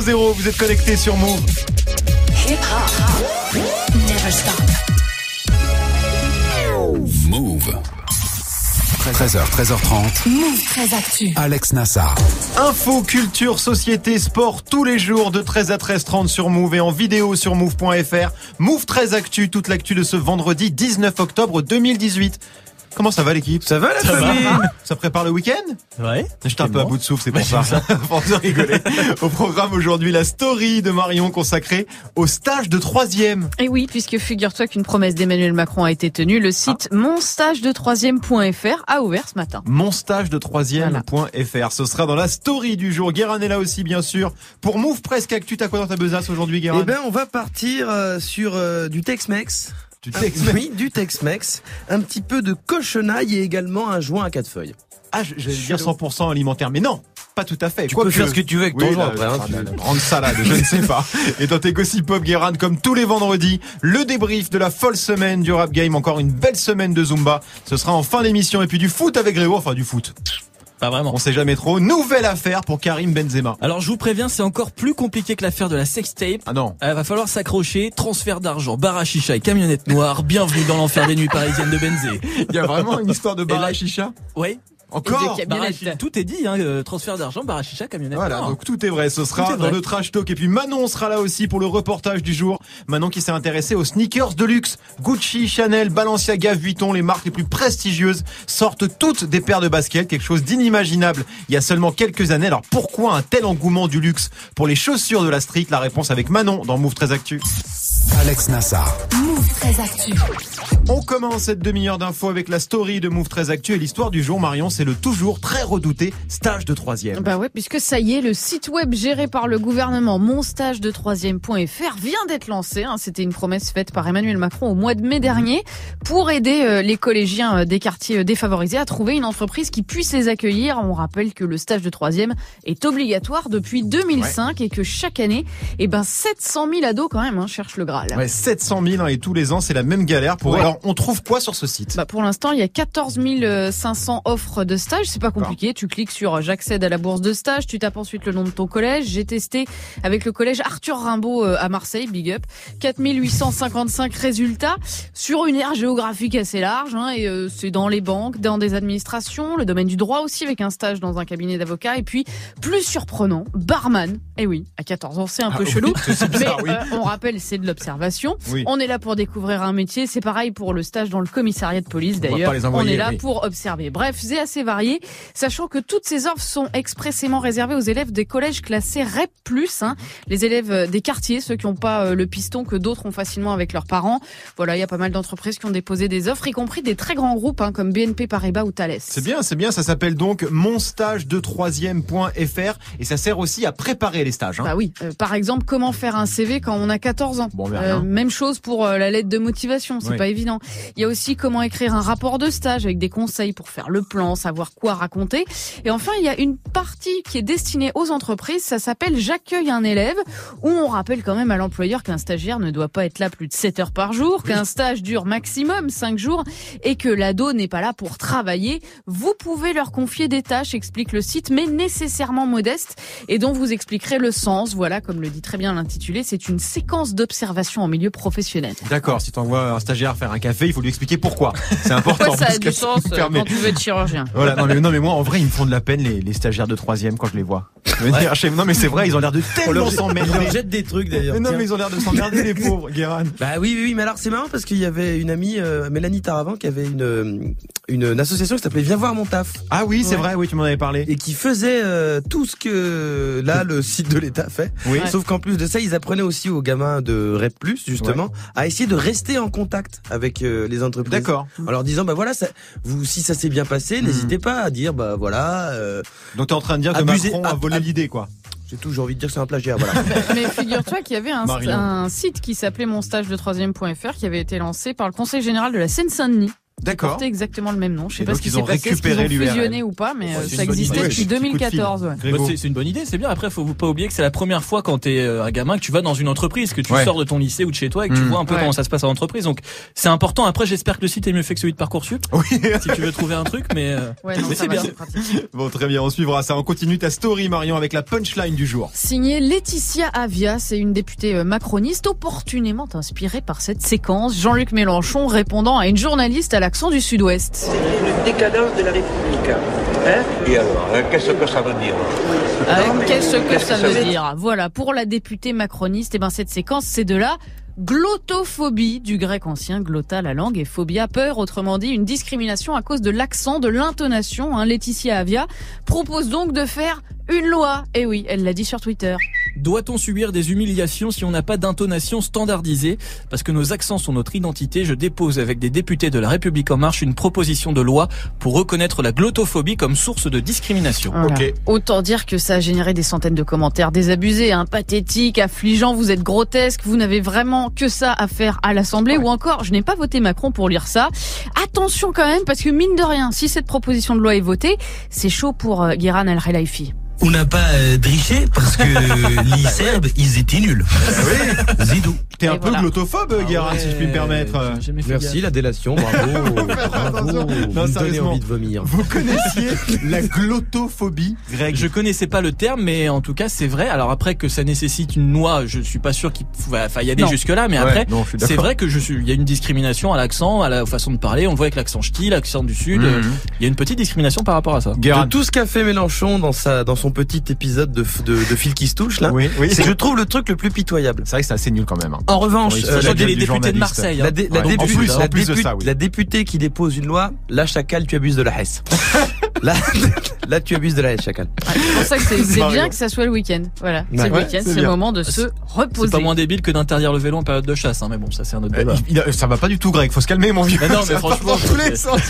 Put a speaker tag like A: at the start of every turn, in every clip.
A: 00, vous êtes connectés sur Move.
B: Hip hop. Never stop.
C: Move. 13h, 13h30.
B: Move très actu.
C: Alex Nassar.
A: Info, culture, société, sport, tous les jours de 13 à 13h30 sur Move et en vidéo sur Move.fr. Move 13 Actu, toute l'actu de ce vendredi 19 octobre 2018. Comment ça va l'équipe
D: Ça va la famille
A: Ça prépare le week-end
D: Ouais.
A: J'étais un peu à bout de souffle, c'est pour ça. pour de rigoler. Au programme aujourd'hui, la story de Marion consacrée au stage de troisième.
E: Et oui, puisque figure-toi qu'une promesse d'Emmanuel Macron a été tenue, le site monstagedetroisième.fr a ouvert ce matin.
A: Mon stage de troisième.fr. Ce sera dans la story du jour. Guérin est là aussi, bien sûr. Pour Move Presque Actu, t'as quoi dans ta besace aujourd'hui, Guérin?
D: Eh ben, on va partir euh, sur euh, du Tex-Mex. Ah,
A: Tex-Mex
D: Oui, du Tex-Mex. Un petit peu de cochonaille et également un joint à quatre feuilles.
A: Ah, je- j'allais dire 100% alimentaire, mais non, pas tout à fait.
D: Tu peux faire ce que tu veux avec ton
A: Oui, là,
D: après, hein, tu-
A: grande salade, je ne sais pas. Et dans tes gossip pop, Guérin, comme tous les vendredis, le débrief de la folle semaine du rap game. Encore une belle semaine de Zumba. Ce sera en fin d'émission. Et puis du foot avec Grégo, enfin du foot.
F: Pas vraiment.
A: On sait jamais trop. Nouvelle affaire pour Karim Benzema.
F: Alors je vous préviens, c'est encore plus compliqué que l'affaire de la sextape.
A: Ah non.
F: Euh, va falloir s'accrocher, transfert d'argent, bar à chicha et camionnette noire, bienvenue dans l'enfer des nuits parisiennes de Benzé.
A: Il y a vraiment une histoire de bar à chicha?
F: Ouais,
A: Encore
F: tout est dit, hein, euh, transfert d'argent, bar à chicha, camionnette
A: Voilà, donc tout est vrai. Ce sera dans le trash talk. Et puis Manon sera là aussi pour le reportage du jour. Manon qui s'est intéressée aux sneakers de luxe. Gucci, Chanel, Balenciaga, Vuitton, les marques les plus prestigieuses sortent toutes des paires de baskets. Quelque chose d'inimaginable il y a seulement quelques années. Alors pourquoi un tel engouement du luxe pour les chaussures de la street? La réponse avec Manon dans Move très Actu.
C: Alex Nassar.
B: Move très actu.
A: On commence cette demi-heure d'infos avec la story de Move très Actu et l'histoire du jour. Marion, c'est le toujours très redouté stage de troisième.
E: Bah ouais, puisque ça y est, le site web géré par le gouvernement monstagedetroisième.fr vient d'être lancé. hein. C'était une promesse faite par Emmanuel Macron au mois de mai dernier pour aider euh, les collégiens euh, des quartiers euh, défavorisés à trouver une entreprise qui puisse les accueillir. On rappelle que le stage de troisième est obligatoire depuis 2005 et que chaque année, eh ben 700 000 ados quand même hein, cherchent le Graal.
A: Ouais, 700 000 hein, et tous les ans, c'est la même galère pour eux.
E: Ouais.
A: Alors, on trouve quoi sur ce site?
E: Bah pour l'instant, il y a 14 500 offres de stage. C'est pas compliqué. Tu cliques sur euh, j'accède à la bourse de stage. Tu tapes ensuite le nom de ton collège. J'ai testé avec le collège Arthur Rimbaud euh, à Marseille, big up. 4855 résultats sur une aire géographique assez large. Hein, et euh, c'est dans les banques, dans des administrations, le domaine du droit aussi avec un stage dans un cabinet d'avocat. Et puis plus surprenant, barman. Eh oui, à 14 ans, c'est un peu
A: oui,
E: chelou.
A: bizarre,
E: mais
A: oui.
E: euh, on rappelle, c'est de l'observation.
A: Oui.
E: On est là pour découvrir un métier. C'est pareil pour le stage dans le commissariat de police d'ailleurs. On est là
A: oui.
E: pour observer. Bref, c'est assez varié, sachant que toutes ces offres sont expressément réservées aux élèves des collèges classés REP+, hein, les élèves euh, des quartiers, ceux qui n'ont pas euh, le piston que d'autres ont facilement avec leurs parents. Voilà, il y a pas mal d'entreprises qui ont déposé des offres, y compris des très grands groupes hein, comme BNP Paribas ou Thales.
A: C'est bien, c'est bien. Ça s'appelle donc monstage de troisième.fr et ça sert aussi à préparer les stages. Hein.
E: Bah oui. Euh, par exemple, comment faire un CV quand on a 14 ans?
A: Bon, ben,
E: Euh. Même chose pour euh, la lettre de motivation, c'est
A: Oui.
E: pas évident. Il y a aussi comment écrire un rapport de stage avec des conseils pour faire le plan, savoir quoi raconter. Et enfin, il y a une partie qui est destinée aux entreprises, ça s'appelle J'accueille un élève, où on rappelle quand même à l'employeur qu'un stagiaire ne doit pas être là plus de 7 heures par jour, qu'un stage dure maximum 5 jours et que l'ado n'est pas là pour travailler. Vous pouvez leur confier des tâches, explique le site, mais nécessairement modestes et dont vous expliquerez le sens. Voilà, comme le dit très bien l'intitulé, c'est une séquence d'observation en milieu professionnel.
A: D'accord, si tu envoies un stagiaire faire un café, il faut lui expliquer pourquoi. C'est important.
E: Pourquoi ça a du sens euh, quand tu veux être chirurgien
A: Voilà, non mais, non mais moi en vrai ils me font de la peine les, les stagiaires de troisième quand je les vois. Chez- non mais c'est vrai, ils ont l'air de tellement s'emmerder.
D: leur jette des trucs d'ailleurs.
A: Non mais ils ont l'air de s'emmerder les pauvres, Guéran.
D: Bah oui, oui, oui, mais alors c'est marrant parce qu'il y avait une amie, euh, Mélanie Taravant, qui avait une, euh, une, une association qui s'appelait Viens voir mon taf
A: Ah oui, c'est
E: Ouais.
A: vrai, oui tu m'en avais parlé.
D: et qui faisait euh, tout ce que là le site de l'État fait.
A: Oui.
D: Sauf qu'en plus de ça, ils apprenaient aussi aux gamins de REP+, justement, à essayer de rester en contact avec euh, les entreprises.
A: D'accord.
D: En leur disant, bah voilà, ça, vous, si ça s'est bien passé,
A: Hmm.
D: n'hésitez pas à dire, bah voilà, euh,
A: Donc t'es en train de dire que Macron a volé l'idée quoi.
D: j'ai toujours envie de dire que c'est un plagiat, voilà.
E: Mais figure-toi qu'il y avait un, site qui s'appelait mon stage de troisième.fr qui avait été lancé par le Conseil général de la Seine-Saint-Denis.
A: D'accord.
E: portait exactement le même nom. Je sais
A: Et
E: pas ce qui
A: ils
E: s'est
A: ont
E: passé, est-ce qu'ils
A: récupéré
E: ont fusionné ou pas, mais
F: Ouais,
E: euh, ça existait
F: idée.
E: depuis
A: Petit coup de fil.
E: 2014. ouais.
F: Bah, c'est une bonne idée, c'est bien. Après, faut pas oublier que c'est la première fois quand t'es euh, un gamin que tu vas dans une entreprise, que tu
A: Ouais.
F: sors de ton lycée ou de chez toi et que tu
A: Mm.
F: vois un peu
E: Ouais.
F: comment ça se passe en entreprise. Donc c'est important. Après, j'espère que le site est mieux fait que celui de parcoursup.
A: Oui.
F: si tu veux trouver un truc, mais, euh, mais c'est bien.
A: Bon, très bien, on suivra ça. On continue ta story, Marion, avec la punchline du jour.
E: Signée Laetitia Avia, c'est une députée macroniste opportunément inspirée par cette séquence. Jean-Luc Mélenchon répondant à une journaliste à l'accent du sud-ouest.
G: le décadence de la République. Hein
H: Et alors, hein, qu'est-ce que ça veut dire
E: Euh, Qu'est-ce que
G: qu'est-ce
E: ça
G: que ça
E: veut dire? Voilà, pour la députée macroniste, eh ben cette séquence, c'est de la glottophobie, du grec ancien glotta la langue et phobia peur, autrement dit une discrimination à cause de l'accent, de l'intonation. Hein. Laetitia Avia propose donc de faire une loi. Et oui, elle l'a dit sur Twitter.
F: Doit-on subir des humiliations si on n'a pas d'intonation standardisée? Parce que nos accents sont notre identité, je dépose avec des députés de la République en marche une proposition de loi pour reconnaître la glottophobie comme source de discrimination.
E: Voilà. Autant dire que ça a généré des centaines de commentaires désabusés, hein, pathétiques, affligeants, vous êtes grotesques, vous n'avez vraiment que ça à faire à l'Assemblée, ou encore, je n'ai pas voté Macron pour lire ça. Attention quand même, parce que mine de rien, si cette proposition de loi est votée, c'est chaud pour euh, Guéran El Relaifi.
I: On n'a pas euh, triché parce que les Serbes, ils étaient nuls. Zidou.
A: T'es un
E: Et
A: peu
E: voilà.
A: glottophobe, Guérin, si je puis me permettre.
F: J'ai jamais fait
D: Merci,
F: gaffe.
D: la délation, bravo. Vous
A: Non,
D: me donnez
A: sérieusement.
D: envie de vomir.
A: Vous connaissiez la glottophobie, Greg?
F: Je connaissais pas le terme, mais en tout cas c'est vrai. Alors après que ça nécessite une loi, je suis pas sûr qu'il enfin, y aller
E: Non.
F: jusque là, mais
A: Ouais,
F: après c'est vrai que je suis, il y a une discrimination à l'accent, à la façon de parler. On le voit avec l'accent ch'ti, l'accent du sud.
A: Mhm.
F: euh, Il y a une petite discrimination par rapport à ça.
A: Guérin.
D: De tout ce qu'a fait Mélenchon dans sa dans son petit épisode de de, de fil qui se touche là,
A: Oui, oui.
D: c'est je trouve le truc le plus pitoyable.
A: C'est vrai que c'est assez nul quand même. hein.
D: En revanche,
A: Oui,
D: euh,
A: c'est
D: la,
F: les députés de. Marseille.
D: la dé- la
A: Ouais, en
D: dépu-
A: plus,
D: la
A: en plus de
D: dépu-
A: ça, oui.
D: la députée qui dépose une loi, là chacal tu abuses de la Hesse. là, là tu abuses de la Hesse chacal.
E: Ouais, c'est pour ça que c'est c'est
A: Mario.
E: bien que ça soit le week-end. Voilà, c'est
D: Ouais,
E: le week-end,
A: c'est
E: c'est le moment de se
F: C'est
E: reposer.
F: pas moins débile que d'interdire le vélo en période de chasse, hein, mais bon, ça c'est un autre
A: Euh,
F: débat.
A: il- il a- ça va pas du tout, Greg. Faut se calmer, mon vieux.
F: Mais non, mais franchement,
A: dans tous les
F: c'est-
A: sens.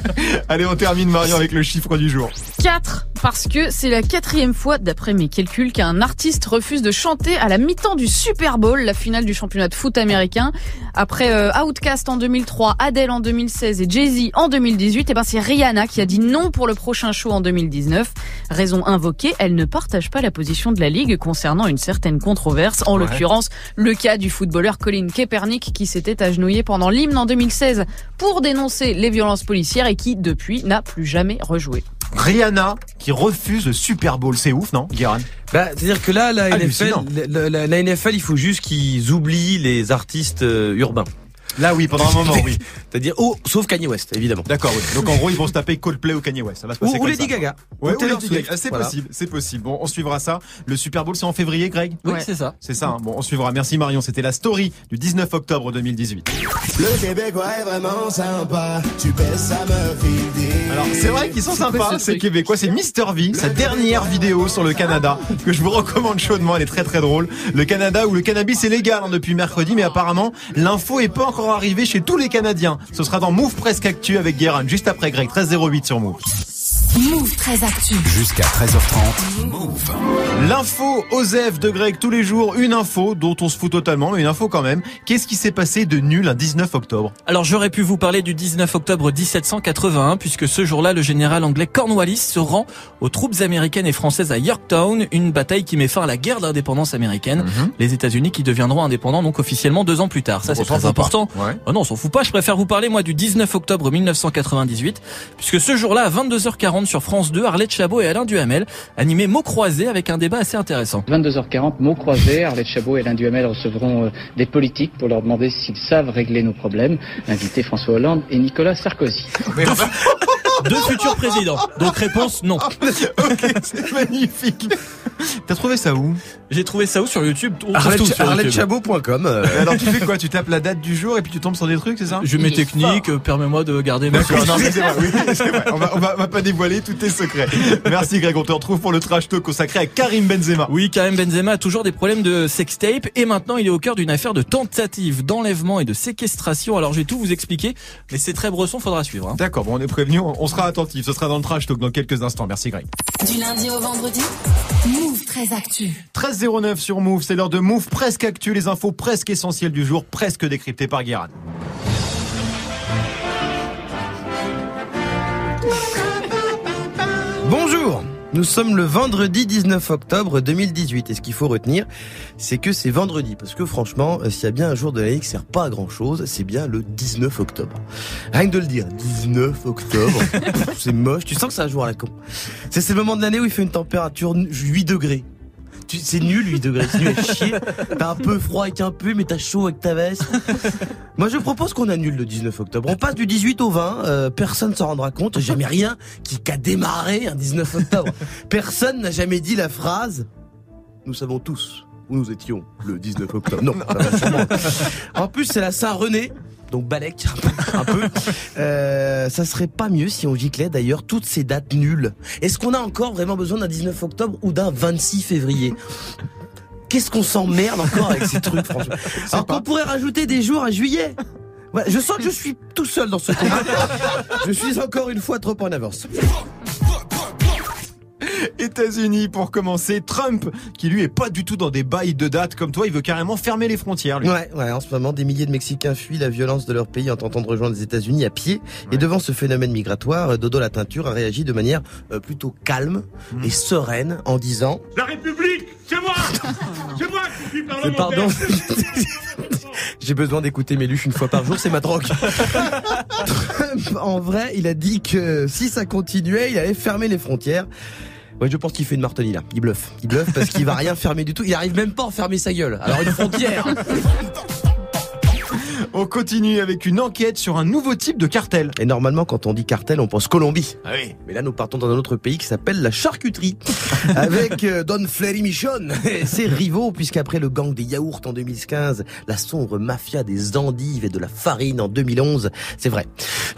A: Allez, on termine, Marion, avec le chiffre du jour.
E: 4 parce que c'est la quatrième fois, d'après mes calculs, qu'un artiste refuse de chanter à la mi-temps du Super Bowl, la finale du championnat de foot américain. Après euh, Outcast en 2003, Adele en 2016 et Jay-Z en 2018, et ben c'est Rihanna qui a dit non pour le prochain show en 2019. Raison invoquée, elle ne partage pas la position de la ligue concernant une certaine controverse, en
A: Ouais.
E: l'occurrence le cas du footballeur Colin Kaepernick qui s'était agenouillé pendant l'hymne en 2016 pour dénoncer les violences policières et qui depuis n'a plus jamais rejoué.
A: Rihanna qui refuse le Super Bowl. C'est ouf, non, Guérin?
D: Bah, c'est-à-dire que là, la NFL,
A: Hallucinant.
D: la, la- la NFL, il faut juste qu'ils oublient les artistes euh, urbains.
A: Là, oui, pendant un moment, oui.
D: C'est-à-dire, oh, sauf Kanye West, évidemment.
A: D'accord, oui. Donc en gros, ils vont se taper Coldplay ou Kanye West. Ça va se passer
D: ou Lady
A: ça.
D: Gaga.
A: Ouais,
D: Ou
A: Lady. Gaga. C'est
D: Voilà.
A: possible, c'est possible. Bon, on suivra ça. Le Super Bowl, c'est en février, Greg
F: Oui,
E: Ouais.
F: c'est ça.
A: C'est ça. hein. Bon, on suivra. Merci Marion. C'était la story du 19 octobre 2018.
J: Le Québécois est vraiment sympa. Tu baisses, ça me fait dire.
A: Alors, c'est vrai qu'ils sont sympas,
E: ce
A: ces Québécois. C'est Mister V, sa dernière vidéo sur le Canada, que je vous recommande chaudement. Elle est très très drôle. Le Canada où le cannabis est légal hein, depuis mercredi, mais apparemment, l'info est pas encore arrivée chez tous les Canadiens. Ce sera dans Move Presque Actu avec Guérin, juste après Greg, 1308 sur Move.
B: Move très actu.
C: Jusqu'à 13h30. Move.
A: L'info Osef de Greg tous les jours, une info dont on se fout totalement, mais une info quand même. Qu'est-ce qui s'est passé de nul un 19 octobre
F: Alors j'aurais pu vous parler du 19 octobre 1781 puisque ce jour-là le général anglais Cornwallis se rend aux troupes américaines et françaises à Yorktown, une bataille qui met fin à la guerre d'indépendance américaine. Les États-Unis qui deviendront indépendants donc officiellement deux ans plus tard. Ça c'est très important.
A: Ouais.
F: Oh non, on s'en fout pas. Je préfère vous parler moi du 19 octobre 1998 puisque ce jour-là à 22h40 sur France 2, Arlette Chabot et Alain Duhamel animaient mots croisés avec un débat assez intéressant.
K: 22h40, mots croisés. Arlette Chabot et Alain Duhamel recevront euh, des politiques pour leur demander s'ils savent régler nos problèmes. Invité François Hollande et Nicolas Sarkozy.
F: Deux futurs présidents. Donc réponse non.
A: ok, c'est magnifique. T'as trouvé ça où?
F: J'ai trouvé ça où sur YouTube On trouve tout
D: Arlette-
F: sur YouTube.
D: ArletteChabot.com. euh,
A: Mais Alors tu fais quoi? Tu tapes la date du jour et puis tu tombes sur des trucs, c'est ça?
F: Je mets technique, euh, permets-moi de garder ma
A: D'accord, non, mais c'est vrai, oui, c'est vrai. On va, on va, on va pas dévoiler tous tes secrets. Merci Greg, on te retrouve pour le trash talk consacré à Karim Benzema.
F: Oui, Karim Benzema a toujours des problèmes de sextape et maintenant il est au cœur d'une affaire de tentative d'enlèvement et de séquestration. Alors je vais tout vous expliquer, mais c'est très bresson, faudra suivre. hein.
A: D'accord, bon on est prévenu, on, on sera attentif. Ce sera dans le trash talk dans quelques instants. Merci Greg.
B: Du lundi au vendredi, Move 13 Actu.
A: 13.09 sur Move, c'est l'heure de Move presque Actu, les infos presque essentielles du jour, presque décryptées par Guérin.
D: Bonjour nous sommes le vendredi 19 octobre 2018 et ce qu'il faut retenir, c'est que c'est vendredi parce que franchement, euh, s'il y a bien un jour de l'année qui sert pas à grand chose, c'est bien le 19 octobre. Rien que de le dire, 19 octobre, c'est moche, tu sens que c'est un jour à la con. C'est le moment de l'année où il fait une température 8 degrés. C'est nul 8 degrés, c'est nul à chier. T'as un peu froid avec un peu, mais t'as chaud avec ta veste. Moi, je propose qu'on annule le 19 octobre. On passe du 18 au 20. euh, personne s'en rendra compte. Jamais rien qui a démarré un 19 octobre. Personne n'a jamais dit la phrase. Nous savons tous où nous étions le 19 octobre. Non. En plus, c'est la Saint-René. Donc Balek, un peu. Euh, ça serait pas mieux si on giclait d'ailleurs toutes ces dates nulles. Est-ce qu'on a encore vraiment besoin d'un 19 octobre ou d'un 26 février? Qu'est-ce qu'on s'emmerde encore avec ces trucs, franchement? Alors qu'on pourrait rajouter des jours à juillet. Ouais, je sens que je suis tout seul dans ce combat. je suis encore une fois trop en avance.
A: États-Unis pour commencer. Trump, qui lui est pas du tout dans des bails de date comme toi, il veut carrément fermer les frontières. Lui.
D: Ouais, ouais, en ce moment, des milliers de Mexicains fuient la violence de leur pays en tentant de rejoindre les États-Unis à pied. Et devant ce phénomène migratoire, Dodo la teinture a réagi de manière euh, plutôt calme
A: Hmm.
D: et sereine en disant
L: La République, c'est moi C'est moi qui suis parlementaire
D: pardon. J'ai besoin d'écouter mes luches une fois par jour, c'est ma drogue. Trump, en vrai, il a dit que si ça continuait, il allait fermer les frontières. Ouais, je pense qu'il fait une martellie là. Il bluffe. Il bluffe parce qu'il va rien fermer du tout. Il arrive même pas à fermer sa gueule. Alors une frontière.
A: On continue avec une enquête sur un nouveau type de cartel.
D: Et normalement, quand on dit cartel, on pense Colombie.
A: Ah oui.
D: Mais là, nous partons dans un autre pays qui s'appelle la charcuterie. avec euh, Don Flery Michon et ses rivaux, puisqu'après le gang des yaourts en 2015, la sombre mafia des endives et de la farine en 2011, c'est vrai.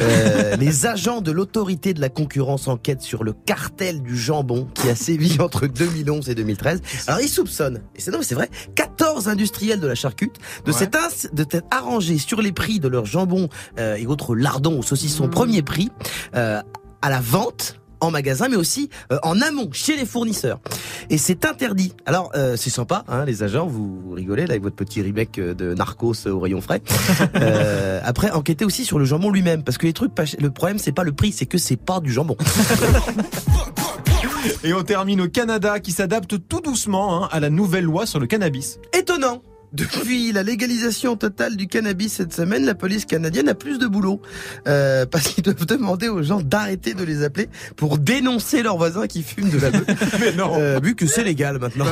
D: Euh, les agents de l'autorité de la concurrence enquêtent sur le cartel du jambon qui a sévi entre 2011 et 2013. Alors, ils soupçonnent, et c'est vrai, 14 industriels de la charcute s'être de s'être arrangés sur les prix de leurs jambons euh, et autres lardons ou saucissons premier prix euh, à la vente en magasin, mais aussi euh, en amont chez les fournisseurs. Et c'est interdit. Alors euh, c'est sympa, hein, les agents, vous rigolez là avec votre petit remake euh, de Narcos au rayon frais. Euh, après, enquêtez aussi sur le jambon lui-même, parce que les trucs, le problème c'est pas le prix, c'est que c'est pas du jambon.
A: Et on termine au Canada qui s'adapte tout doucement hein, à la nouvelle loi sur le cannabis.
D: Étonnant. Depuis la légalisation totale du cannabis cette semaine, la police canadienne a plus de boulot euh, parce qu'ils doivent demander aux gens d'arrêter de les appeler pour dénoncer leurs voisins qui fument de la beuh.
A: Mais non.
D: Euh, vu que c'est légal maintenant.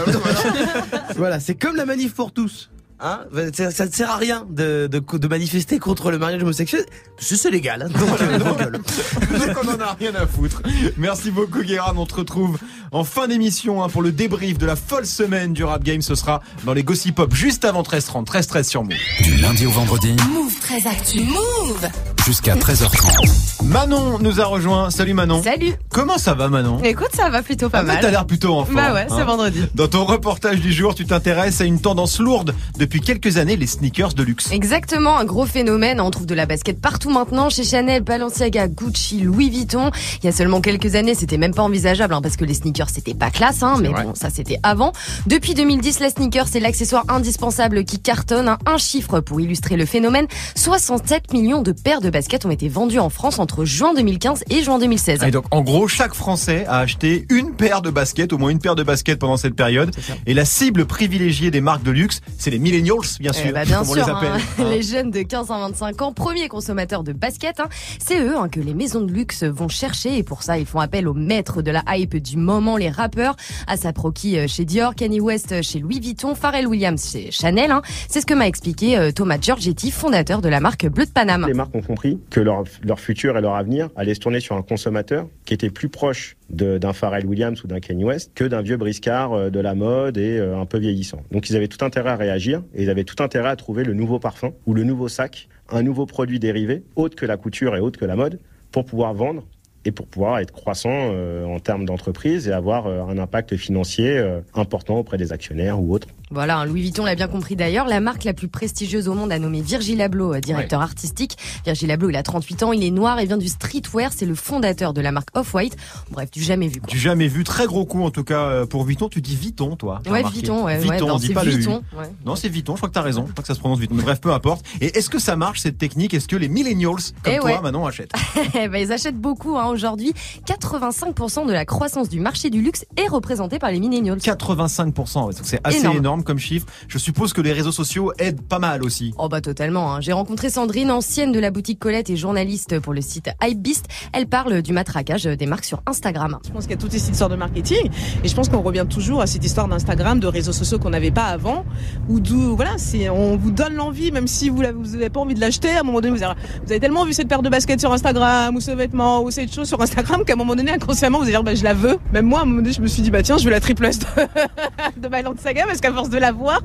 D: voilà, c'est comme la manif pour tous. Hein ça, ça ne sert à rien de, de, de manifester contre le mariage homosexuel. C'est légal. hein. Donc, euh, donc,
A: on en a rien à foutre. Merci beaucoup Guérin. On te retrouve en fin d'émission hein, pour le débrief de la folle semaine du rap game. Ce sera dans les Gossip Pop juste avant 13h30. 13 sur Move.
C: Du lundi au vendredi
B: Move très actu. Move
C: jusqu'à 13h30.
A: Manon nous a rejoint. Salut Manon.
M: Salut.
A: Comment ça va Manon?
M: Écoute, ça va plutôt pas
A: Ah, mais
M: mal.
A: T'as l'air plutôt en forme.
M: Bah ouais, c'est
A: hein.
M: vendredi.
A: Dans ton reportage du jour, tu t'intéresses à une tendance lourde depuis quelques années, les sneakers de luxe.
M: Exactement, un gros phénomène. On trouve de la basket partout maintenant, chez Chanel, Balenciaga, Gucci, Louis Vuitton. Il y a seulement quelques années, c'était même pas envisageable, hein, parce que les sneakers c'était pas classe, hein, mais
A: vrai.
M: bon, ça c'était avant. Depuis 2010, la sneaker c'est l'accessoire indispensable qui cartonne. hein. Un chiffre pour illustrer le phénomène 67 millions de paires de baskets ont été vendues en France entre juin 2015 et juin 2016.
A: Et donc, en gros, chaque Français a acheté une paire de baskets, au moins une paire de baskets pendant cette période. Et la cible privilégiée des marques de luxe, c'est les millennials, bien sûr,
M: Eh bah, bien
A: comme on
M: sûr,
A: les appelle.
M: hein.
A: hein.
M: les jeunes de 15 à 25 ans, premiers consommateurs de baskets, hein. c'est eux hein, que les maisons de luxe vont chercher et pour ça ils font appel aux maîtres de la hype du moment, les rappeurs, Asap Rocky euh, chez Dior, Kanye West euh, chez Louis Vuitton, Pharrell Williams chez Chanel. hein. C'est ce que m'a expliqué euh, Thomas Giorgetti, fondateur de la marque Bleu de Paname.
N: Les marques ont compris que leur, leur futur et leur avenir allaient se tourner sur un consommateur qui était plus proche d'un Pharrell Williams ou d'un Kanye West que d'un vieux briscard de la mode et un peu vieillissant. Donc ils avaient tout intérêt à réagir et ils avaient tout intérêt à trouver le nouveau parfum ou le nouveau sac, un nouveau produit dérivé, autre que la couture et autre que la mode, pour pouvoir vendre et pour pouvoir être croissant euh, en termes d'entreprise et avoir euh, un impact financier euh, important auprès des actionnaires ou autres.
M: Voilà, hein, Louis Vuitton l'a bien compris d'ailleurs. La marque la plus prestigieuse au monde a nommé Virgil Abloh, euh, directeur artistique. Virgil Abloh, il a 38 ans, il est noir et vient du streetwear. C'est le fondateur de la marque Off-White. Bref, du jamais vu. Quoi.
A: Du jamais vu, très gros coup en tout cas euh, pour Vuitton. Tu dis Vuitton, toi
M: Ouais, Vuitton, ouais, ouais,
A: Vuitton,
M: non,
A: on dit
M: c'est
A: pas le U.
M: Vuitton, ouais.
A: Non, c'est Vuitton. Je crois que t'as raison. Je crois que ça se prononce Vuitton. Bref, peu importe. Et est-ce que ça marche cette technique? Est-ce que les millennials comme
M: Eh
A: toi,
M: ouais.
A: Manon, achètent?
M: Eh ben, ils achètent beaucoup hein, aujourd'hui. 85% de la croissance du marché du luxe est représentée par les millennials.
A: 85%. ouais, donc C'est assez
M: Énorme.
A: énorme comme chiffre. Je suppose que les réseaux sociaux aident pas mal aussi.
M: Oh bah totalement. hein. J'ai rencontré Sandrine, ancienne de la boutique Colette et journaliste pour le site Hypebeast. Elle parle du matraquage des marques sur Instagram.
O: Je pense qu'il y a toute cette histoire de marketing et je pense qu'on revient toujours à cette histoire d'Instagram, de réseaux sociaux qu'on n'avait pas avant, où d'où voilà, c'est on vous donne l'envie, même si vous n'avez pas envie de l'acheter. À un moment donné, vous avez, vous avez tellement vu cette paire de baskets sur Instagram ou ce vêtement ou cette chose sur Instagram qu'à un moment donné, inconsciemment, vous allez dire bah, je la veux. Même moi, à un moment donné, je me suis dit bah tiens, je veux la triple S de, de Myland Saga parce qu'à force de la voir,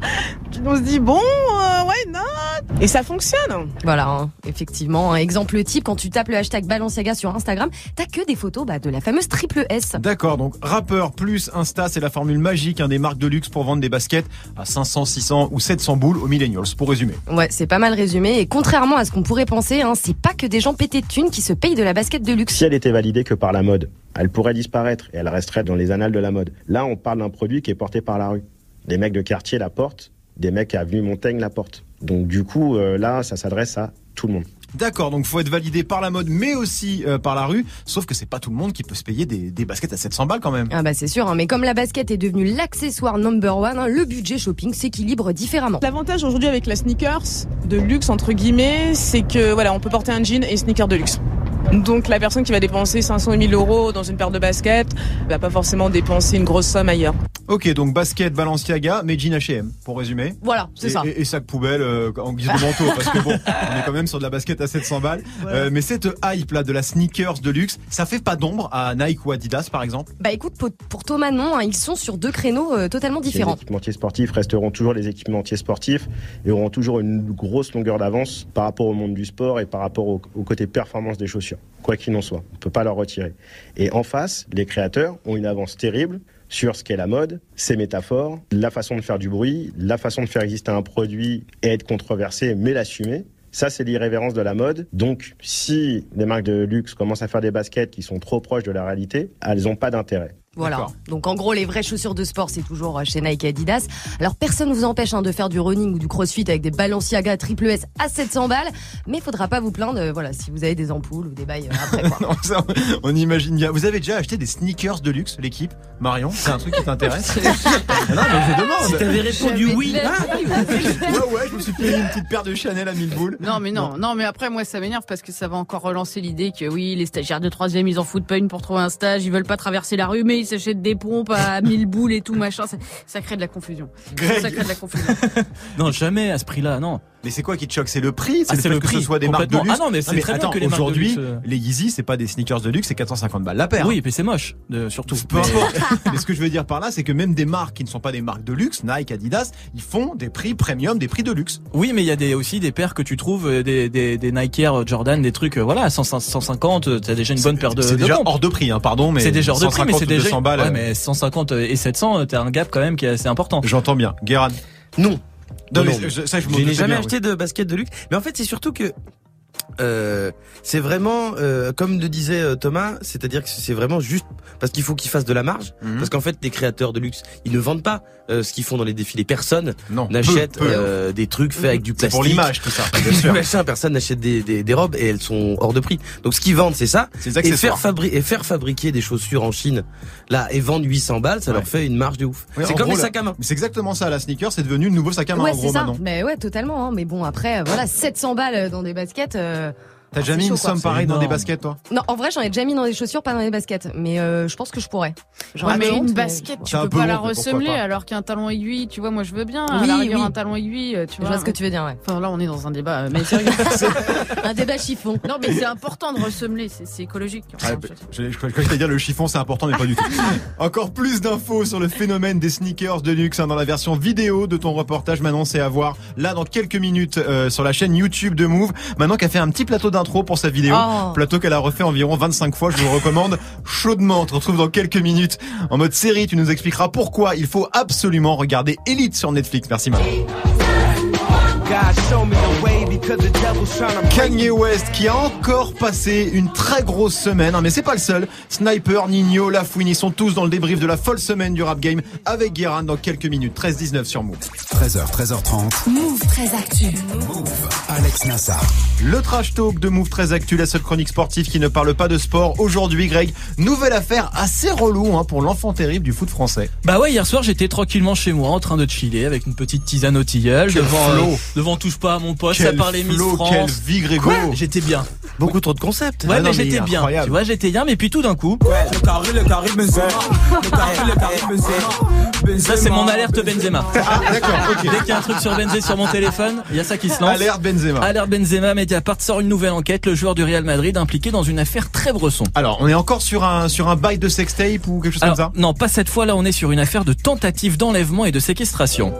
O: on se dit bon, euh, ouais, non, et ça fonctionne.
M: Voilà, hein, effectivement. Un exemple type, quand tu tapes le hashtag Balenciaga sur Instagram, t'as que des photos bah, de la fameuse triple S.
A: D'accord, donc rappeur plus Insta, c'est la formule magique hein, des marques de luxe pour vendre des baskets à 500, 600 ou 700 boules aux millennials, pour résumer.
M: Ouais, c'est pas mal résumé. Et contrairement à ce qu'on pourrait penser, hein, c'est pas que des gens pétés de thunes qui se payent de la basket de luxe.
N: Si elle était validée que par la mode, elle pourrait disparaître et elle resterait dans les annales de la mode. Là, on parle d'un produit qui est porté par la rue. Des mecs de quartier la portent, des mecs à Avenue Montaigne la portent. Donc du coup, euh, là, ça s'adresse à tout le monde.
A: D'accord, donc faut être validé par la mode, mais aussi euh, par la rue. Sauf que c'est pas tout le monde qui peut se payer des, des baskets à 700 balles quand même.
M: Ah bah c'est sûr, hein, mais comme la basket est devenue l'accessoire number one, hein, le budget shopping s'équilibre différemment.
O: L'avantage aujourd'hui avec la sneakers de luxe entre guillemets, c'est que voilà, on peut porter un jean et sneakers de luxe. Donc la personne qui va dépenser 500 et 1000 euros dans une paire de baskets va pas forcément dépenser une grosse somme ailleurs.
A: Ok, donc basket Balenciaga, mais jean H&M, pour résumer.
M: Voilà, c'est ça.
A: et- et sac poubelle euh, en guise de manteau, parce que bon, on est quand même sur de la basket à 700 balles. Euh, mais cette hype là de la sneakers de luxe, ça fait pas d'ombre à Nike ou Adidas par exemple?
M: Bah écoute, pour, pour Thomas non, hein, ils sont sur deux créneaux euh, totalement
N: Les
M: différents.
N: équipementiers sportifs resteront toujours les équipementiers sportifs et auront toujours une grosse longueur d'avance par rapport au monde du sport et par rapport au, au côté performance des chaussures, quoi qu'il en soit. On ne peut pas leur retirer. Et en face, les créateurs ont une avance terrible sur ce qu'est la mode, ses métaphores, la façon de faire du bruit, la façon de faire exister un produit et être controversé, mais l'assumer. Ça, c'est l'irrévérence de la mode. Donc, si les marques de luxe commencent à faire des baskets qui sont trop proches de la réalité, elles n'ont pas d'intérêt.
M: Voilà. Donc en gros, les vraies chaussures de sport, c'est toujours euh, chez Nike et Adidas. Alors personne ne vous empêche hein, de faire du running ou du crossfit avec des Balenciaga triple S à 700 balles, mais faudra pas vous plaindre, euh, voilà, si vous avez des ampoules ou des bails euh, après. Quoi.
A: Non, ça, on imagine bien. Vous avez déjà acheté des sneakers de luxe, l'équipe? Marion, c'est un truc qui t'intéresse? Non, mais je demande.
I: Si t'avais répondu oui, ah.
A: Ouais, ouais, je me suis payé une petite paire de Chanel à 1000 boules.
E: Non mais non, non mais après moi ça m'énerve parce que ça va encore relancer l'idée que oui les stagiaires de troisième ils en foutent pas une pour trouver un stage, ils veulent pas traverser la rue mais ils s'achètent des pompes à 1000 boules et tout machin, ça, ça crée de la confusion.
A: Greg.
E: Ça crée de la confusion.
F: Non, jamais à ce prix-là, non.
A: Mais c'est quoi qui te choque? C'est le prix?
F: Ah,
A: C'est
F: c'est
A: le
F: le
A: fait que ce soit des marques de luxe
F: Ah non, mais c'est très bien
A: attends,
F: que les marques
A: aujourd'hui,
F: luxe, euh,
A: les Yeezy, c'est pas des sneakers de luxe, c'est 450 balles la paire.
F: Oui, et puis c'est moche, de, surtout.
A: Peu
F: Mais-
A: importe. Mais ce que je veux dire par là, c'est que même des marques qui ne sont pas des marques de luxe, Nike, Adidas, ils font des prix premium, des prix de luxe.
F: Oui, mais il y a des, aussi des paires que tu trouves, euh, des, des, des Nike Air Jordan, des trucs, euh, voilà, à 100, 150, euh, t'as déjà une bonne paire de,
A: C'est déjà
F: pompes.
A: hors de prix, hein, pardon, mais
F: C'est déjà hors de prix, mais
A: 150
F: c'est déjà.
A: 200 balles.
F: Ouais,
A: euh,
F: mais 150 et 700, euh, t'as un gap quand même qui est assez important.
A: J'entends bien. Guéran.
D: Non.
A: Non, mais je- ça, je
D: Je n'ai jamais acheté de basket de luxe. Mais en fait, c'est surtout que euh, c'est vraiment, euh, comme le disait euh, Thomas, c'est-à-dire que c'est vraiment juste parce qu'il faut qu'ils fassent de la marge.
A: Mhm.
D: Parce qu'en fait, les créateurs de luxe, ils ne vendent pas euh, ce qu'ils font dans les défilés. Personne n'achète euh, des trucs faits avec du
A: C'est
D: plastique.
A: pour l'image, tout ça. Bien
D: Du
A: sûr.
D: machin, personne n'achète des, des, des robes et elles sont hors de prix. Donc ce qu'ils vendent, c'est ça. Et faire, fabri- et faire fabriquer des chaussures en Chine, là, et vendre 800 balles, ça
A: Ouais.
D: leur fait une marge de ouf.
A: Ouais,
D: c'est comme
A: gros,
D: les sacs à main.
A: C'est exactement ça, la sneaker, c'est devenu le nouveau sac à main,
M: ouais,
A: en
M: c'est
A: gros,
M: ça.
A: maintenant.
M: Mais ouais, totalement. hein. Mais bon, après, voilà, 700 balles dans des baskets. Euh,
A: T'as déjà
M: c'est
A: mis une somme pareille dans des baskets, toi?
M: Non, en vrai, j'en ai déjà mis dans des chaussures, pas dans des baskets. Mais euh, je pense que je pourrais.
E: Ouais,
M: ai
E: mais
M: honte,
E: une
M: mais-
E: basket, tu peux
A: peu
E: pas la ressemeler alors qu'un talon aiguille, tu vois, moi je veux bien. à
M: Oui,
E: la rigueur,
M: oui.
E: un talon aiguille, tu
M: Je
E: vois.
M: vois ce que tu veux dire, ouais.
E: Enfin là on est dans un débat, euh, mais sérieux.
M: Un débat chiffon.
E: non mais c'est important de ressemeler, c'est écologique.
A: Ah, je, je que t'allais dire le chiffon c'est important mais pas du tout. Encore plus d'infos sur le phénomène des sneakers de luxe hein, dans la version vidéo de ton reportage Manon c'est à voir là dans quelques minutes euh, sur la chaîne YouTube de Move. Manon qui a fait un petit plateau d'un l'intro pour sa vidéo.
M: Oh.
A: Plateau qu'elle a refait environ 25 fois. Je vous le recommande chaudement. On te retrouve dans quelques minutes en mode série. Tu nous expliqueras pourquoi il faut absolument regarder Elite sur Netflix. Merci. Kanye West qui a encore passé une très grosse semaine, hein, mais c'est pas le seul. Sniper, Nino, Lafouine, ils sont tous dans le débrief de la folle semaine du rap game avec Guérin dans quelques minutes. 13-19 sur Move.
C: 13h, 13h30.
B: Move très actu.
C: Alex Nassar.
A: Le trash talk de Move très actu, la seule chronique sportive qui ne parle pas de sport. Aujourd'hui, Greg, nouvelle affaire assez relou hein, pour l'enfant terrible du foot français.
F: Bah ouais, hier soir j'étais tranquillement chez moi en train de chiller avec une petite tisane au tilleul devant euh, devant touche pas à mon poste, Miss
A: flow,
F: France.
A: quelle vie, Grégo.
F: Quoi J'étais bien.
D: Beaucoup trop de concepts.
F: Ouais,
A: Ah non,
F: mais
A: mais
F: j'étais bien.
A: incroyable.
F: Tu vois, j'étais bien, mais puis tout d'un coup,
P: Le carré, le carré Benzema. Le carré, le carré Benzema.
F: ça c'est mon alerte Benzema.
A: Ah, d'accord, ok.
F: Dès qu'il y a un truc sur Benzé sur mon téléphone, il y a ça qui se lance.
A: Alerte Benzema.
F: Alerte Benzema, Mediapart sort une nouvelle enquête, le joueur du Real Madrid impliqué dans une affaire très bresson.
A: Alors, on est encore sur un sur un bail de sextape ou quelque chose
F: Alors,
A: comme ça?
F: non, pas cette fois, là on est sur une affaire de tentative d'enlèvement et de séquestration.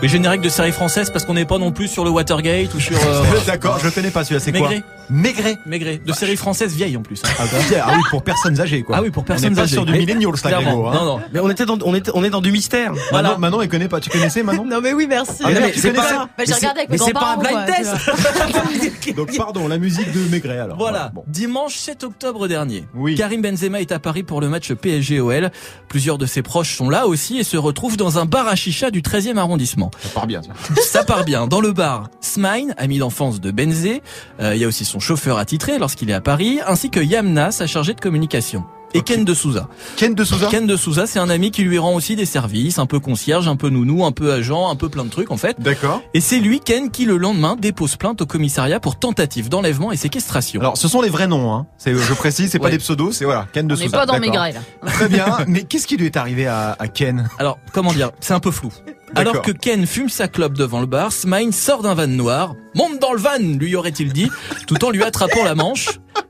F: Oui, générique de série française parce qu'on n'est pas non plus sur le Watergate ou sur... euh,
A: D'accord, je connais pas celui-là, c'est quoi
F: Maigret.
A: Maigret.
F: Maigret. De série française vieille en plus. hein.
A: Ah, bah, ah oui, pour personnes âgées quoi.
F: Ah oui, pour
A: On
F: personnes
A: n'est pas
F: âgées.
A: sur du
F: Oui.
A: millennial, ça. Grégo. hein.
F: Non, non.
D: Mais on était dans, on était, on est dans du mystère.
F: Voilà.
A: Manon, Manon, elle connaît pas. Tu connaissais Manon
M: Non mais oui, merci.
A: Ah,
D: mais
A: tu connaissais
D: pas-
M: Bah, j'ai regardé avec
D: Mais
M: mes
D: c'est pas un blind
M: quoi,
D: test.
A: Donc pardon, la musique de Maigret alors.
F: Voilà,
A: Bon.
F: dimanche 7 octobre dernier,
A: Oui.
F: Karim Benzema est à Paris pour le match PSG-OL. Plusieurs de ses proches sont là aussi et se retrouvent dans un bar à chicha du 13e arrondissement.
A: Ça part bien. ça.
F: Ça part bien. Dans le bar, Smine, ami d'enfance de Benzé, euh, il y a aussi son chauffeur attitré lorsqu'il est à Paris, ainsi que Yamna, sa chargée de communication. Et Ken de Souza.
A: Ken de Souza
F: Ken de Souza, c'est un ami qui lui rend aussi des services, un peu concierge, un peu nounou, un peu agent, un peu plein de trucs en fait.
A: D'accord.
F: Et c'est lui, Ken, qui le lendemain dépose plainte au commissariat pour tentative d'enlèvement et séquestration.
A: Alors, ce sont les vrais noms, hein. C'est, je précise, c'est pas des pseudos, c'est voilà, Ken de
E: On
A: Souza.
E: n'est pas dans. Maigret là.
A: Très bien. Mais qu'est-ce qui lui est arrivé à, à Ken?
F: Alors, comment dire? C'est un peu flou.
A: D'accord.
F: Alors que Ken fume sa clope devant le bar, Smine sort d'un van noir, monte dans le van, lui aurait-il dit, tout en lui attrapant la manche.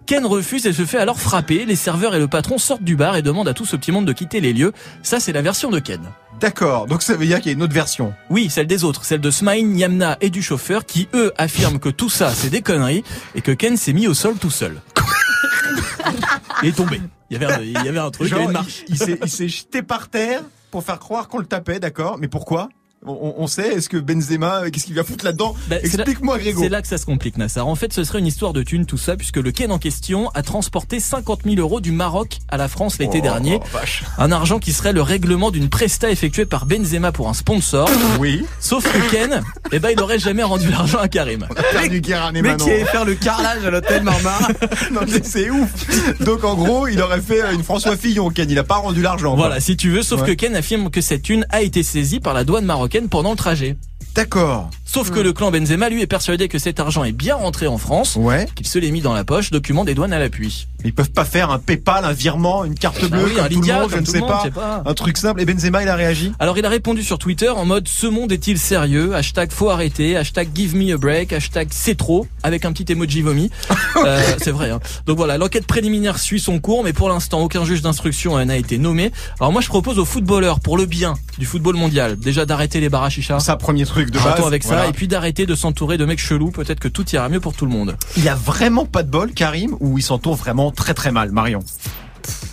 F: Ken refuse et se fait alors frapper. Les serveurs et le patron sortent du bar et demandent à tout ce petit monde de quitter les lieux. Ça, c'est la version de Ken.
A: D'accord. Donc ça veut dire qu'il y a une autre version.
F: Oui, celle des autres, celle de Smine, Yamna et du chauffeur qui, eux, affirment que tout ça, c'est des conneries et que Ken s'est mis au sol tout seul. Il est tombé. Il y avait un, il y avait un truc, il y avait
A: Genre,
F: une marche.
A: il, il s'est, il s'est jeté par terre pour faire croire qu'on le tapait, d'accord? Mais pourquoi? On, on sait, est-ce que Benzema, qu'est-ce qu'il va foutre là-dedans
F: Bah, c'est là-
A: Explique-moi, Grégo.
F: C'est là que ça se complique, Nassar. En fait, ce serait une histoire de thunes, tout ça, puisque le Ken en question a transporté 50 000 euros du Maroc à la France l'été
A: Oh,
F: dernier.
A: vache.
F: Un argent qui serait le règlement d'une presta effectuée par Benzema pour un sponsor.
A: Oui.
F: Sauf que Ken, eh ben, il aurait jamais rendu l'argent à Karim.
A: Perdu Guérin et
D: Le mec
A: Manon.
D: qui allait faire le carrelage à l'hôtel Marmara.
A: Non, mais c'est ouf. Donc en gros, il aurait fait euh, une François Fillon, Ken. Il a pas rendu l'argent. quoi.
F: Voilà, si tu veux, sauf
A: Ouais.
F: que Ken affirme que cette thune a été saisie par la douane marocaine pendant le trajet.
A: D'accord.
F: Sauf que le clan Benzema, lui, est persuadé que cet argent est bien rentré en France,
A: Ouais.
F: qu'il se l'est mis dans la poche, document des douanes à l'appui.
A: Ils peuvent pas faire un PayPal, un virement, une carte bleue,
F: Ah oui,
A: comme
F: un
A: tout
F: Lydia,
A: le monde, je ne sais
F: monde,
A: pas.
F: je sais pas.
A: Un truc simple. Et Benzema, il a réagi.
F: Alors il a répondu sur Twitter en mode ce monde est-il sérieux? Hashtag faut arrêter, hashtag give me a break, hashtag c'est trop, avec un petit emoji vomi. Euh, c'est vrai. Hein. Donc voilà, l'enquête préliminaire suit son cours, mais pour l'instant aucun juge d'instruction n'a été nommé. Alors moi je propose aux footballeurs, pour le bien du football mondial, déjà d'arrêter les barachichas.
A: Ça, premier truc de base.
F: avec ça,
A: Voilà.
F: et puis d'arrêter de s'entourer de mecs chelous, peut-être que tout ira mieux pour tout le monde.
A: Il a vraiment pas de bol, Karim, ou il s'entoure vraiment très très mal, Marion?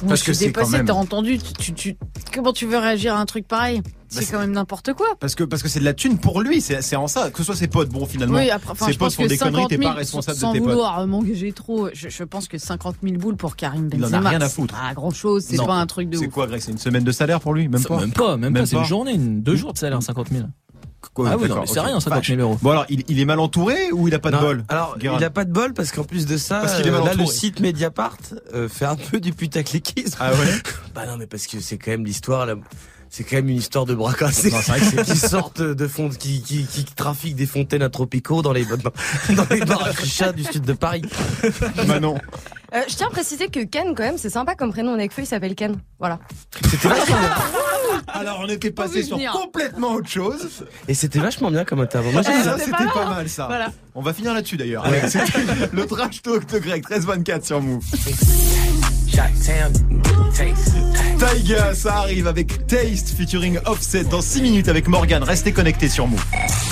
E: Moi,
A: Parce
E: je
A: que
E: suis
A: c'est quand même-
E: t'as entendu tu, tu, Comment tu veux réagir à un truc pareil? C'est
A: c'est-
E: quand même n'importe quoi.
A: Parce que parce que c'est de la thune pour lui, c'est c'est en ça. Que ce soit ses potes, bon finalement.
E: Oui, après, enfin,
A: ses
E: je
A: potes
E: pense
A: font
E: que
A: des conneries,
E: 50
A: t'es
E: 000,
A: pas responsable
E: sans
A: de tes potes.
E: vouloir m'engager trop, je, je pense que 50 000 boules pour Karim
A: Il en a
E: Benzema,
A: rien à foutre.
E: pas grand chose, c'est pas un truc de
A: C'est quoi, Greg? C'est une semaine de salaire pour lui, même pas?
F: Même pas, même,
A: Même
F: pas, c'est une journée, une, deux jours de salaire, 50 000.
A: Quoi,
F: ah oui, non, mais c'est
A: ok.
F: rien, 50 000 euros.
A: Bon alors, il, il est mal entouré ou il a pas de
D: Non,
A: bol
D: Alors,
A: Guérin
D: il a pas de bol parce qu'en plus de ça,
A: Parce qu'il est
D: euh,
A: mal
D: là, le site Mediapart euh, fait un peu du putacliquisme.
A: Ah ouais
D: Bah non, mais parce que c'est quand même l'histoire, là. C'est quand même une histoire de bras cassés
A: Non, c'est vrai que c'est-
D: qui sortent de fond, qui, qui, qui trafiquent des fontaines à tropicaux dans les, dans, les bars du sud de Paris.
A: Manon.
M: Euh, je tiens à préciser que Ken, quand même, c'est sympa comme prénom. Nekfeu, il s'appelle Ken. Voilà.
D: C'était bien.
A: Alors on était passé sur complètement autre chose.
D: Et c'était vachement bien comme intervention. Moi,
A: Ah,
D: j'aime
A: ça,
D: bien.
A: c'était pas mal ça.
E: Voilà.
A: On va finir là-dessus d'ailleurs. Le trash talk de Greg 1324 sur Move. Taiga, ça arrive avec Taste featuring Offset dans 6 minutes avec Morgan. Restez connectés sur Move.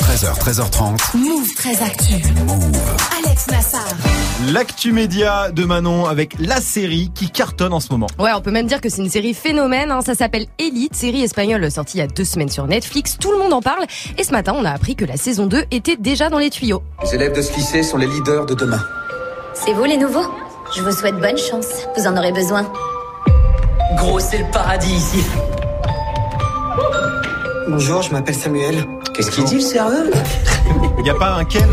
C: 13h, 13h30.
B: Move très actu. Alex Nassar.
A: L'actu média de Manon avec la série qui cartonne en ce moment.
M: Ouais, on peut même dire que c'est une série phénomène. hein. Ça s'appelle Elite, série espagnole sortie il y a deux semaines sur Netflix. Tout le monde en parle. Et ce matin, on a appris que la saison 2 était déjà dans les tuyaux.
Q: Les élèves de ce lycée sont les leaders de demain.
R: C'est vous les nouveaux? Je vous souhaite bonne chance. Vous en aurez besoin.
S: Gros, c'est le paradis ici.
Q: Bonjour, je m'appelle Samuel. Qu'est-ce qu'il dit le sérieux
A: Il n'y a pas un Ken?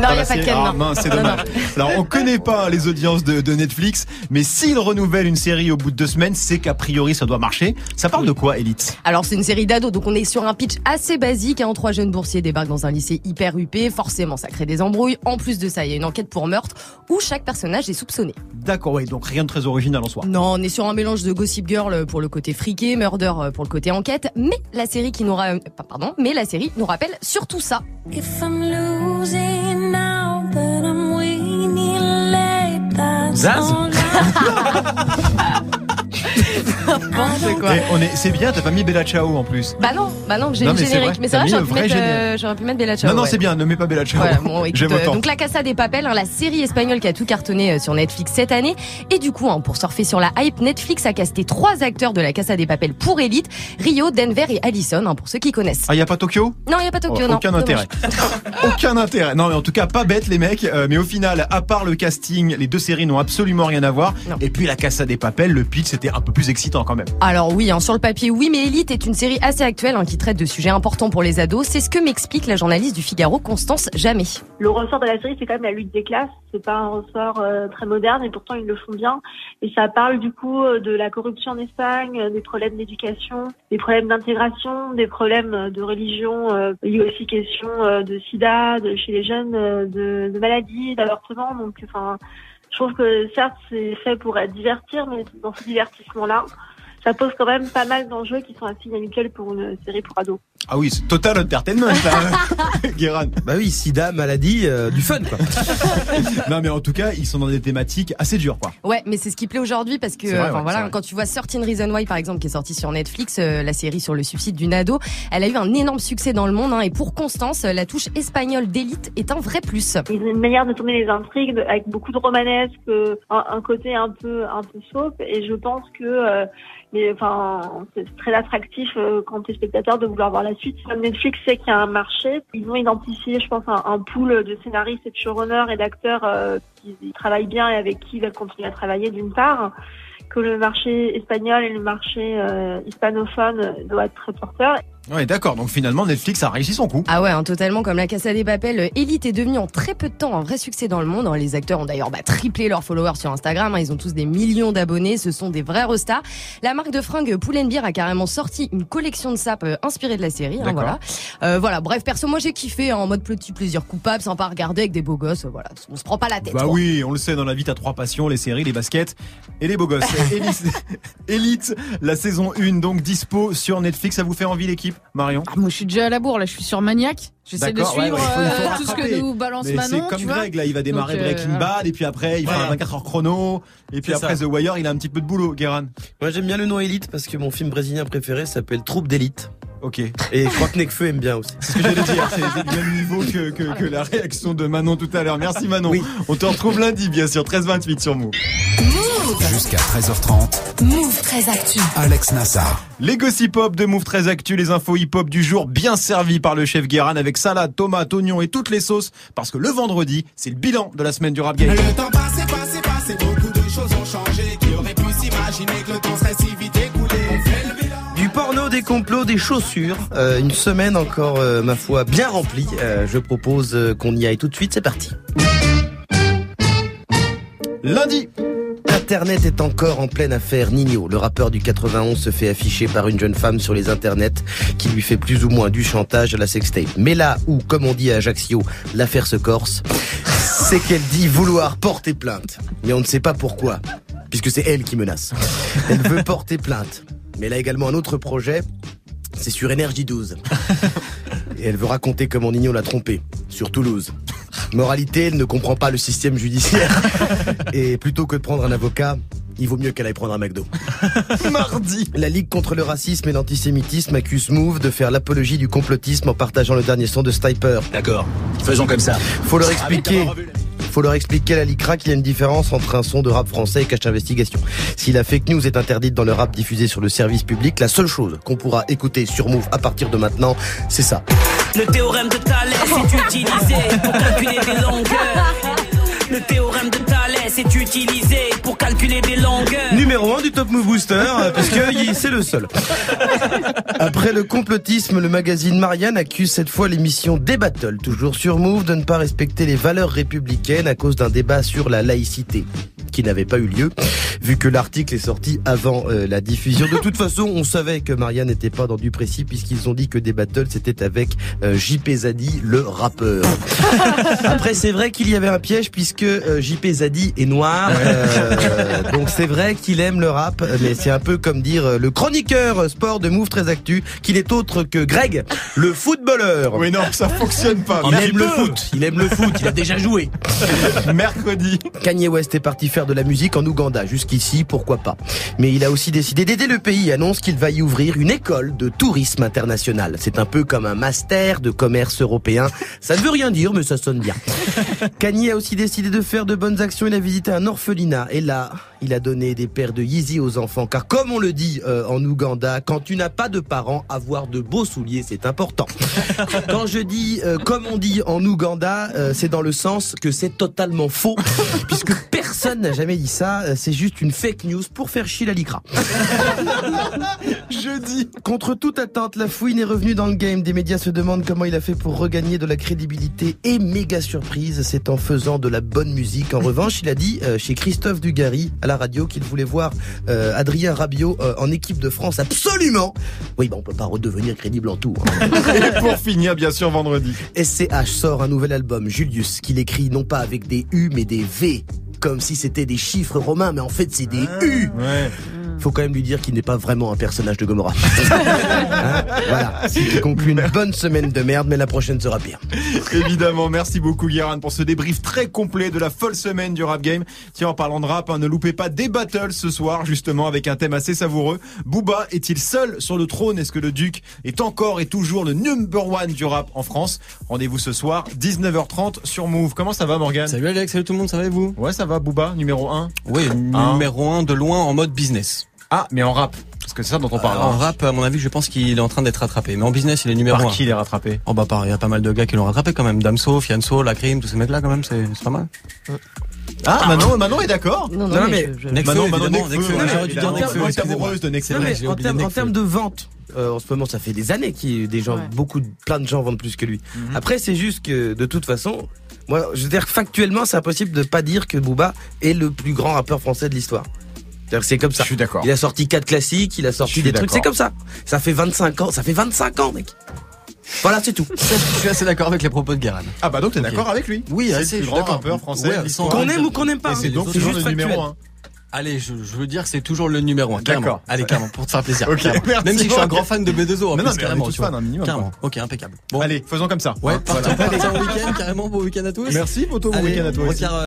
M: Non,
A: dans
M: y a pas de
A: Ah,
M: non.
A: mince, c'est
M: Non,
A: dommage.
M: non.
A: Alors, on connaît pas les audiences de, de Netflix, mais s'ils renouvellent une série au bout de deux semaines, c'est qu'a priori ça doit marcher. Ça parle de quoi, Elite?
M: Alors c'est une série d'ados, donc on est sur un pitch assez basique. Hein. Trois jeunes boursiers débarquent dans un lycée hyper huppé. Forcément, ça crée des embrouilles. En plus de ça, il y a une enquête pour meurtre où chaque personnage est soupçonné.
A: D'accord, ouais, donc rien de très original en soi.
M: Non, on est sur un mélange de Gossip Girl pour le côté friqué, Murder pour le côté enquête. Mais la série qui nous ra- euh, pardon, mais la série nous rappelle surtout ça.
A: Et on est, c'est bien, t'as pas mis Bella Ciao en plus.
M: Bah non, bah non, j'ai
A: c'est
M: générique.
A: vrai,
M: Mais c'est vrai,
A: mis
M: j'aurais
A: le
M: pu,
A: vrai
M: mettre,
A: générique.
M: euh, j'aurais pu mettre Bella Ciao.
A: non, non,
M: ouais.
A: c'est bien, ne mets pas Bella Ciao.
M: Voilà, bon, écoute,
A: J'aime
M: euh,
A: autant.
M: donc la Casa des Papel, hein, la série espagnole qui a tout cartonné euh, sur Netflix cette année. Et du coup, hein, pour surfer sur la hype, Netflix a casté trois acteurs de la Casa des Papel pour Elite, Rio, Denver et Allison, hein, pour ceux qui connaissent.
A: Ah, y a pas Tokyo?
M: Non, il y a pas Tokyo,
A: Oh,
M: non.
A: Aucun intérêt. aucun intérêt. Non, mais en tout cas, pas bête les mecs. euh, mais au final, à part le casting, les deux séries n'ont absolument rien à voir. Et puis la Casa des Papel, le pitch, c'était un peu plus excitant quand même.
M: Alors oui, hein, sur le papier, oui, mais Elite est une série assez actuelle hein, qui traite de sujets importants pour les ados. C'est ce que m'explique la journaliste du Figaro, Constance Jamais.
T: Le ressort de la série, c'est quand même la lutte des classes. C'est pas un ressort euh, très moderne et pourtant ils le font bien. Et ça parle du coup euh, de la corruption en Espagne, euh, des problèmes d'éducation, des problèmes d'intégration, des problèmes de religion. Il y a aussi question de sida, de chez les jeunes, de, de maladies, d'avortement. Donc, enfin, je trouve que certes c'est fait pour divertir, mais dans ce divertissement-là, ça pose quand même pas mal d'enjeux qui sont assez inhabituels pour une série pour ados.
A: Ah oui, c'est total entertainment, là. Guéran.
D: Bah oui, sida, maladie, euh, du fun quoi.
A: non, mais en tout cas, ils sont dans des thématiques assez dures, quoi.
M: Ouais, mais c'est ce qui plaît aujourd'hui parce que
A: vrai,
M: enfin,
A: ouais,
M: voilà, quand tu vois Certain Reason Why par exemple qui est sortie sur Netflix, euh, la série sur le suicide d'une ado, elle a eu un énorme succès dans le monde hein, et pour Constance, la touche espagnole d'élite est un vrai plus.
T: Ils ont une manière de tourner les intrigues avec beaucoup de romanesque, euh, un, un côté un peu un peu soap et je pense que euh, enfin c'est très attractif euh, quand t'es spectateur de vouloir voir la suite. Comme Netflix sait qu'il y a un marché, ils ont identifié, je pense, un, pool de scénaristes et de showrunners et d'acteurs euh, qui travaillent bien et avec qui ils veulent continuer à travailler d'une part que le marché espagnol et le marché euh, hispanophone doit être très
A: Ouais, d'accord. Donc finalement, Netflix a réussi son coup.
M: Ah ouais, hein, totalement comme la Casa des Papel, Elite est devenue en très peu de temps un vrai succès dans le monde. Les acteurs ont d'ailleurs bah, triplé leurs followers sur Instagram, hein. ils ont tous des millions d'abonnés, ce sont des vrais restas. La marque de fringues Pull&Bear a carrément sorti une collection de sapes euh, inspirée de la série, hein, voilà. Euh, voilà, bref, perso moi j'ai kiffé en mode petit plaisir coupable, sympa à regarder avec des beaux gosses, euh, voilà, on se prend pas la tête.
A: Bah
M: quoi.
A: oui, on le sait, dans la vie, t'as trois passions, les séries, les baskets et les beaux gosses. Élite, la saison 1, donc dispo sur Netflix. Ça vous fait envie, l'équipe, Marion
E: Ah, moi, je suis déjà à la bourre, là, je suis sur Maniac. J'essaie de
A: ouais,
E: suivre
A: ouais, il faut- il faut
E: euh, tout ce que nous balance
A: Mais
E: Manon.
A: C'est comme
E: tu vois.
A: Greg, là, il va démarrer
E: Donc, euh,
A: Breaking Bad, et puis après, il fait
D: Ouais.
A: un 24 heures chrono, et puis après
D: ça.
A: The Wire, il a un petit peu de boulot, Guéran.
D: Moi j'aime bien le nom Elite parce que mon film brésilien préféré s'appelle Troupe d'élite.
A: Ok.
D: Et je crois que Nekfeu aime bien aussi.
A: C'est ce que j'allais dire, c'est du même niveau que, que, que la réaction de Manon tout à l'heure. Merci Manon. On te retrouve lundi, bien sûr, 13-28 sur Move.
C: Jusqu'à 13h30.
B: Move très actu.
C: Alex Nassar.
A: Les gossip hop de Move très actu, les infos hip hop du jour bien servis par le chef Guéran avec salade, tomates, oignons et toutes les sauces parce que le vendredi, c'est le bilan de la semaine du rap game.
J: Le temps passé, passé, passé, beaucoup de choses ont changé. Qui aurait pu s'imaginer que le temps serait si vite écoulé On fait le bilan.
D: Du porno, des complots, des chaussures. Euh, une semaine encore, euh, ma foi, bien remplie. Euh, je propose euh, qu'on y aille tout de suite. C'est parti.
A: Lundi.
D: Internet est encore en pleine affaire Nino. Le rappeur du 91 se fait afficher par une jeune femme sur les internets qui lui fait plus ou moins du chantage à la sextape. Mais là où, comme on dit à Ajaccio, l'affaire se corse, c'est qu'elle dit vouloir porter plainte. Mais on ne sait pas pourquoi, puisque c'est elle qui menace. Elle veut porter plainte. Mais elle a également un autre projet, c'est sur Énergie 12. Et elle veut raconter comment Nino l'a trompé, sur Toulouse. Moralité, elle ne comprend pas le système judiciaire. Et plutôt que de prendre un avocat, il vaut mieux qu'elle aille prendre un McDo.
A: Mardi.
D: La Ligue contre le racisme et l'antisémitisme accuse Move de faire l'apologie du complotisme en partageant le dernier son de Stiper.
I: D'accord. Faisons comme ça.
D: Faut leur expliquer. Faut leur expliquer à la LICRA qu'il y a une différence entre un son de rap français et cache investigation. Si la fake news est interdite dans le rap diffusé sur le service public, la seule chose qu'on pourra écouter sur Move à partir de maintenant, c'est ça.
S: Le théorème de Thalès est utilisé pour calculer des longueurs. Le théorème de Thalès est utilisé pour calculer des longueurs.
D: Numéro 1 du Top Move Booster, euh, parce que c'est le seul. Après le complotisme, le magazine Marianne accuse cette fois l'émission Des Battle, toujours sur Move, de ne pas respecter les valeurs républicaines à cause d'un débat sur la laïcité qui n'avait pas eu lieu, vu que l'article est sorti avant euh, la diffusion. De toute façon, on savait que Marianne n'était pas dans du précis, puisqu'ils ont dit que Des Battle, c'était avec euh, JP Zadi, le rappeur. Après, c'est vrai qu'il y avait un piège, puisque euh, JP Zadi est noir, euh, donc c'est vrai qu'il aime le rap, mais c'est un peu comme dire euh, le chroniqueur sport de Move très actu, qu'il est autre que Greg, le footballeur.
A: Oui, non, ça fonctionne pas.
D: Il aime le foot, il aime le foot, il a déjà joué.
A: Mercredi.
D: Kanye West est parti faire de la musique en Ouganda. Jusqu'ici, pourquoi pas. Mais il a aussi décidé d'aider le pays. Annonce qu'il va y ouvrir une école de tourisme international. C'est un peu comme un master de commerce européen. Ça ne veut rien dire, mais ça sonne bien. Kanye a aussi décidé de faire de bonnes actions. Il a visité un orphelinat. Et là, il a donné des paires de Yeezy aux enfants. Car comme on le dit euh, en Ouganda, quand tu n'as pas de parents, avoir de beaux souliers, c'est important. Quand je dis euh, comme on dit en Ouganda, euh, c'est dans le sens que c'est totalement faux, puisque personne n'a jamais dit ça. C'est juste une fake news pour faire chier la licra.
A: Jeudi.
D: Contre toute attente, la fouine est revenue dans le game. Des médias se demandent comment il a fait pour regagner de la crédibilité et méga surprise, c'est en faisant de la bonne musique. En revanche, il a dit chez Christophe Dugarry à la radio qu'il voulait voir euh, Adrien Rabiot euh, en équipe de France absolument. Oui, bon, on peut pas redevenir crédible en tout. hein.
A: Et pour finir, bien sûr, vendredi.
D: SCH sort un nouvel album, Julius, qu'il écrit non pas avec des U mais des V. Comme si c'était des chiffres romains, mais en fait c'est des U.
A: Ouais.
D: Faut quand même lui dire qu'il n'est pas vraiment un personnage de Gomorrah. Hein voilà, ce qui conclut une bonne semaine de merde, mais la prochaine sera pire.
A: Évidemment, merci beaucoup Guérin pour ce débrief très complet de la folle semaine du rap game. Tiens, en parlant de rap, hein, ne loupez pas des battles ce soir, justement, avec un thème assez savoureux. Booba est-il seul sur le trône? Est-ce que le Duc est encore et toujours le number one du rap en France? Rendez-vous ce soir, 19h30 sur Move. Comment ça va Morgan
U: Salut Alex, salut tout le monde, ça va et vous?
A: Ouais, ça va Booba, numéro 1
U: Oui, numéro 1 de loin en mode business.
A: Ah, mais en rap Parce que c'est ça dont on parle.
U: en
A: hein.
U: rap, à mon avis, je pense qu'il est en train d'être rattrapé. Mais en business, il est numéro 1.
A: Par qui il est rattrapé?
U: Oh bah par, il y a pas mal de gars qui l'ont rattrapé quand même. Damso, Fianso, Lacrim, tous ces mecs-là quand même, c'est c'est pas mal.
A: Ah, Manon, Manon est d'accord
U: Non, non, mais je- je- Nekfeu,
A: Manon, Manon, ouais,
U: j'aurais dû dire
A: amoureuse de
U: vrai,
D: mais en termes, en de vente, euh, en ce moment, ça fait des années que des gens, beaucoup, de- plein de gens vendent plus que lui. Après, c'est juste que, de toute façon, moi, je veux dire, factuellement, c'est impossible de pas dire que Booba est le plus grand rappeur français de l'histoire. C'est comme ça.
A: Je suis d'accord.
D: Il a sorti quatre classiques, il a sorti des trucs, c'est comme ça. Ça fait 25 ans, ça fait 25 ans, mec. Voilà, c'est tout.
U: Je suis assez d'accord avec les propos de Guérin.
A: Ah bah donc t'es
U: Ok.
A: d'accord avec lui
U: Oui,
A: C'est le
U: je
A: plus grand rappeur français
U: Ouais,
D: Qu'on aime ou qu'on n'aime pas.
A: C'est
D: hein.
A: donc toujours
D: juste
A: le numéro
D: factuel.
A: 1.
U: Allez, je, je veux dire que c'est toujours le numéro 1. Carrément.
A: D'accord.
U: Allez, carrément, pour te faire plaisir.
A: Ok,
U: carrément.
A: merci,
U: Même si je suis un grand fan de B2O, en
A: Non,
U: plus,
A: non, mais on est
U: carrément.
A: tous
U: tu vois.
A: fans, un minimum,
U: Carrément.
A: quoi.
U: Ok, impeccable.
A: Allez, faisons comme ça.
U: Ouais,
A: Hein,
U: partons
A: voilà.
U: en week-end, carrément, bon week-end à tous.
A: Merci, Poto, bon week-end à
U: requin,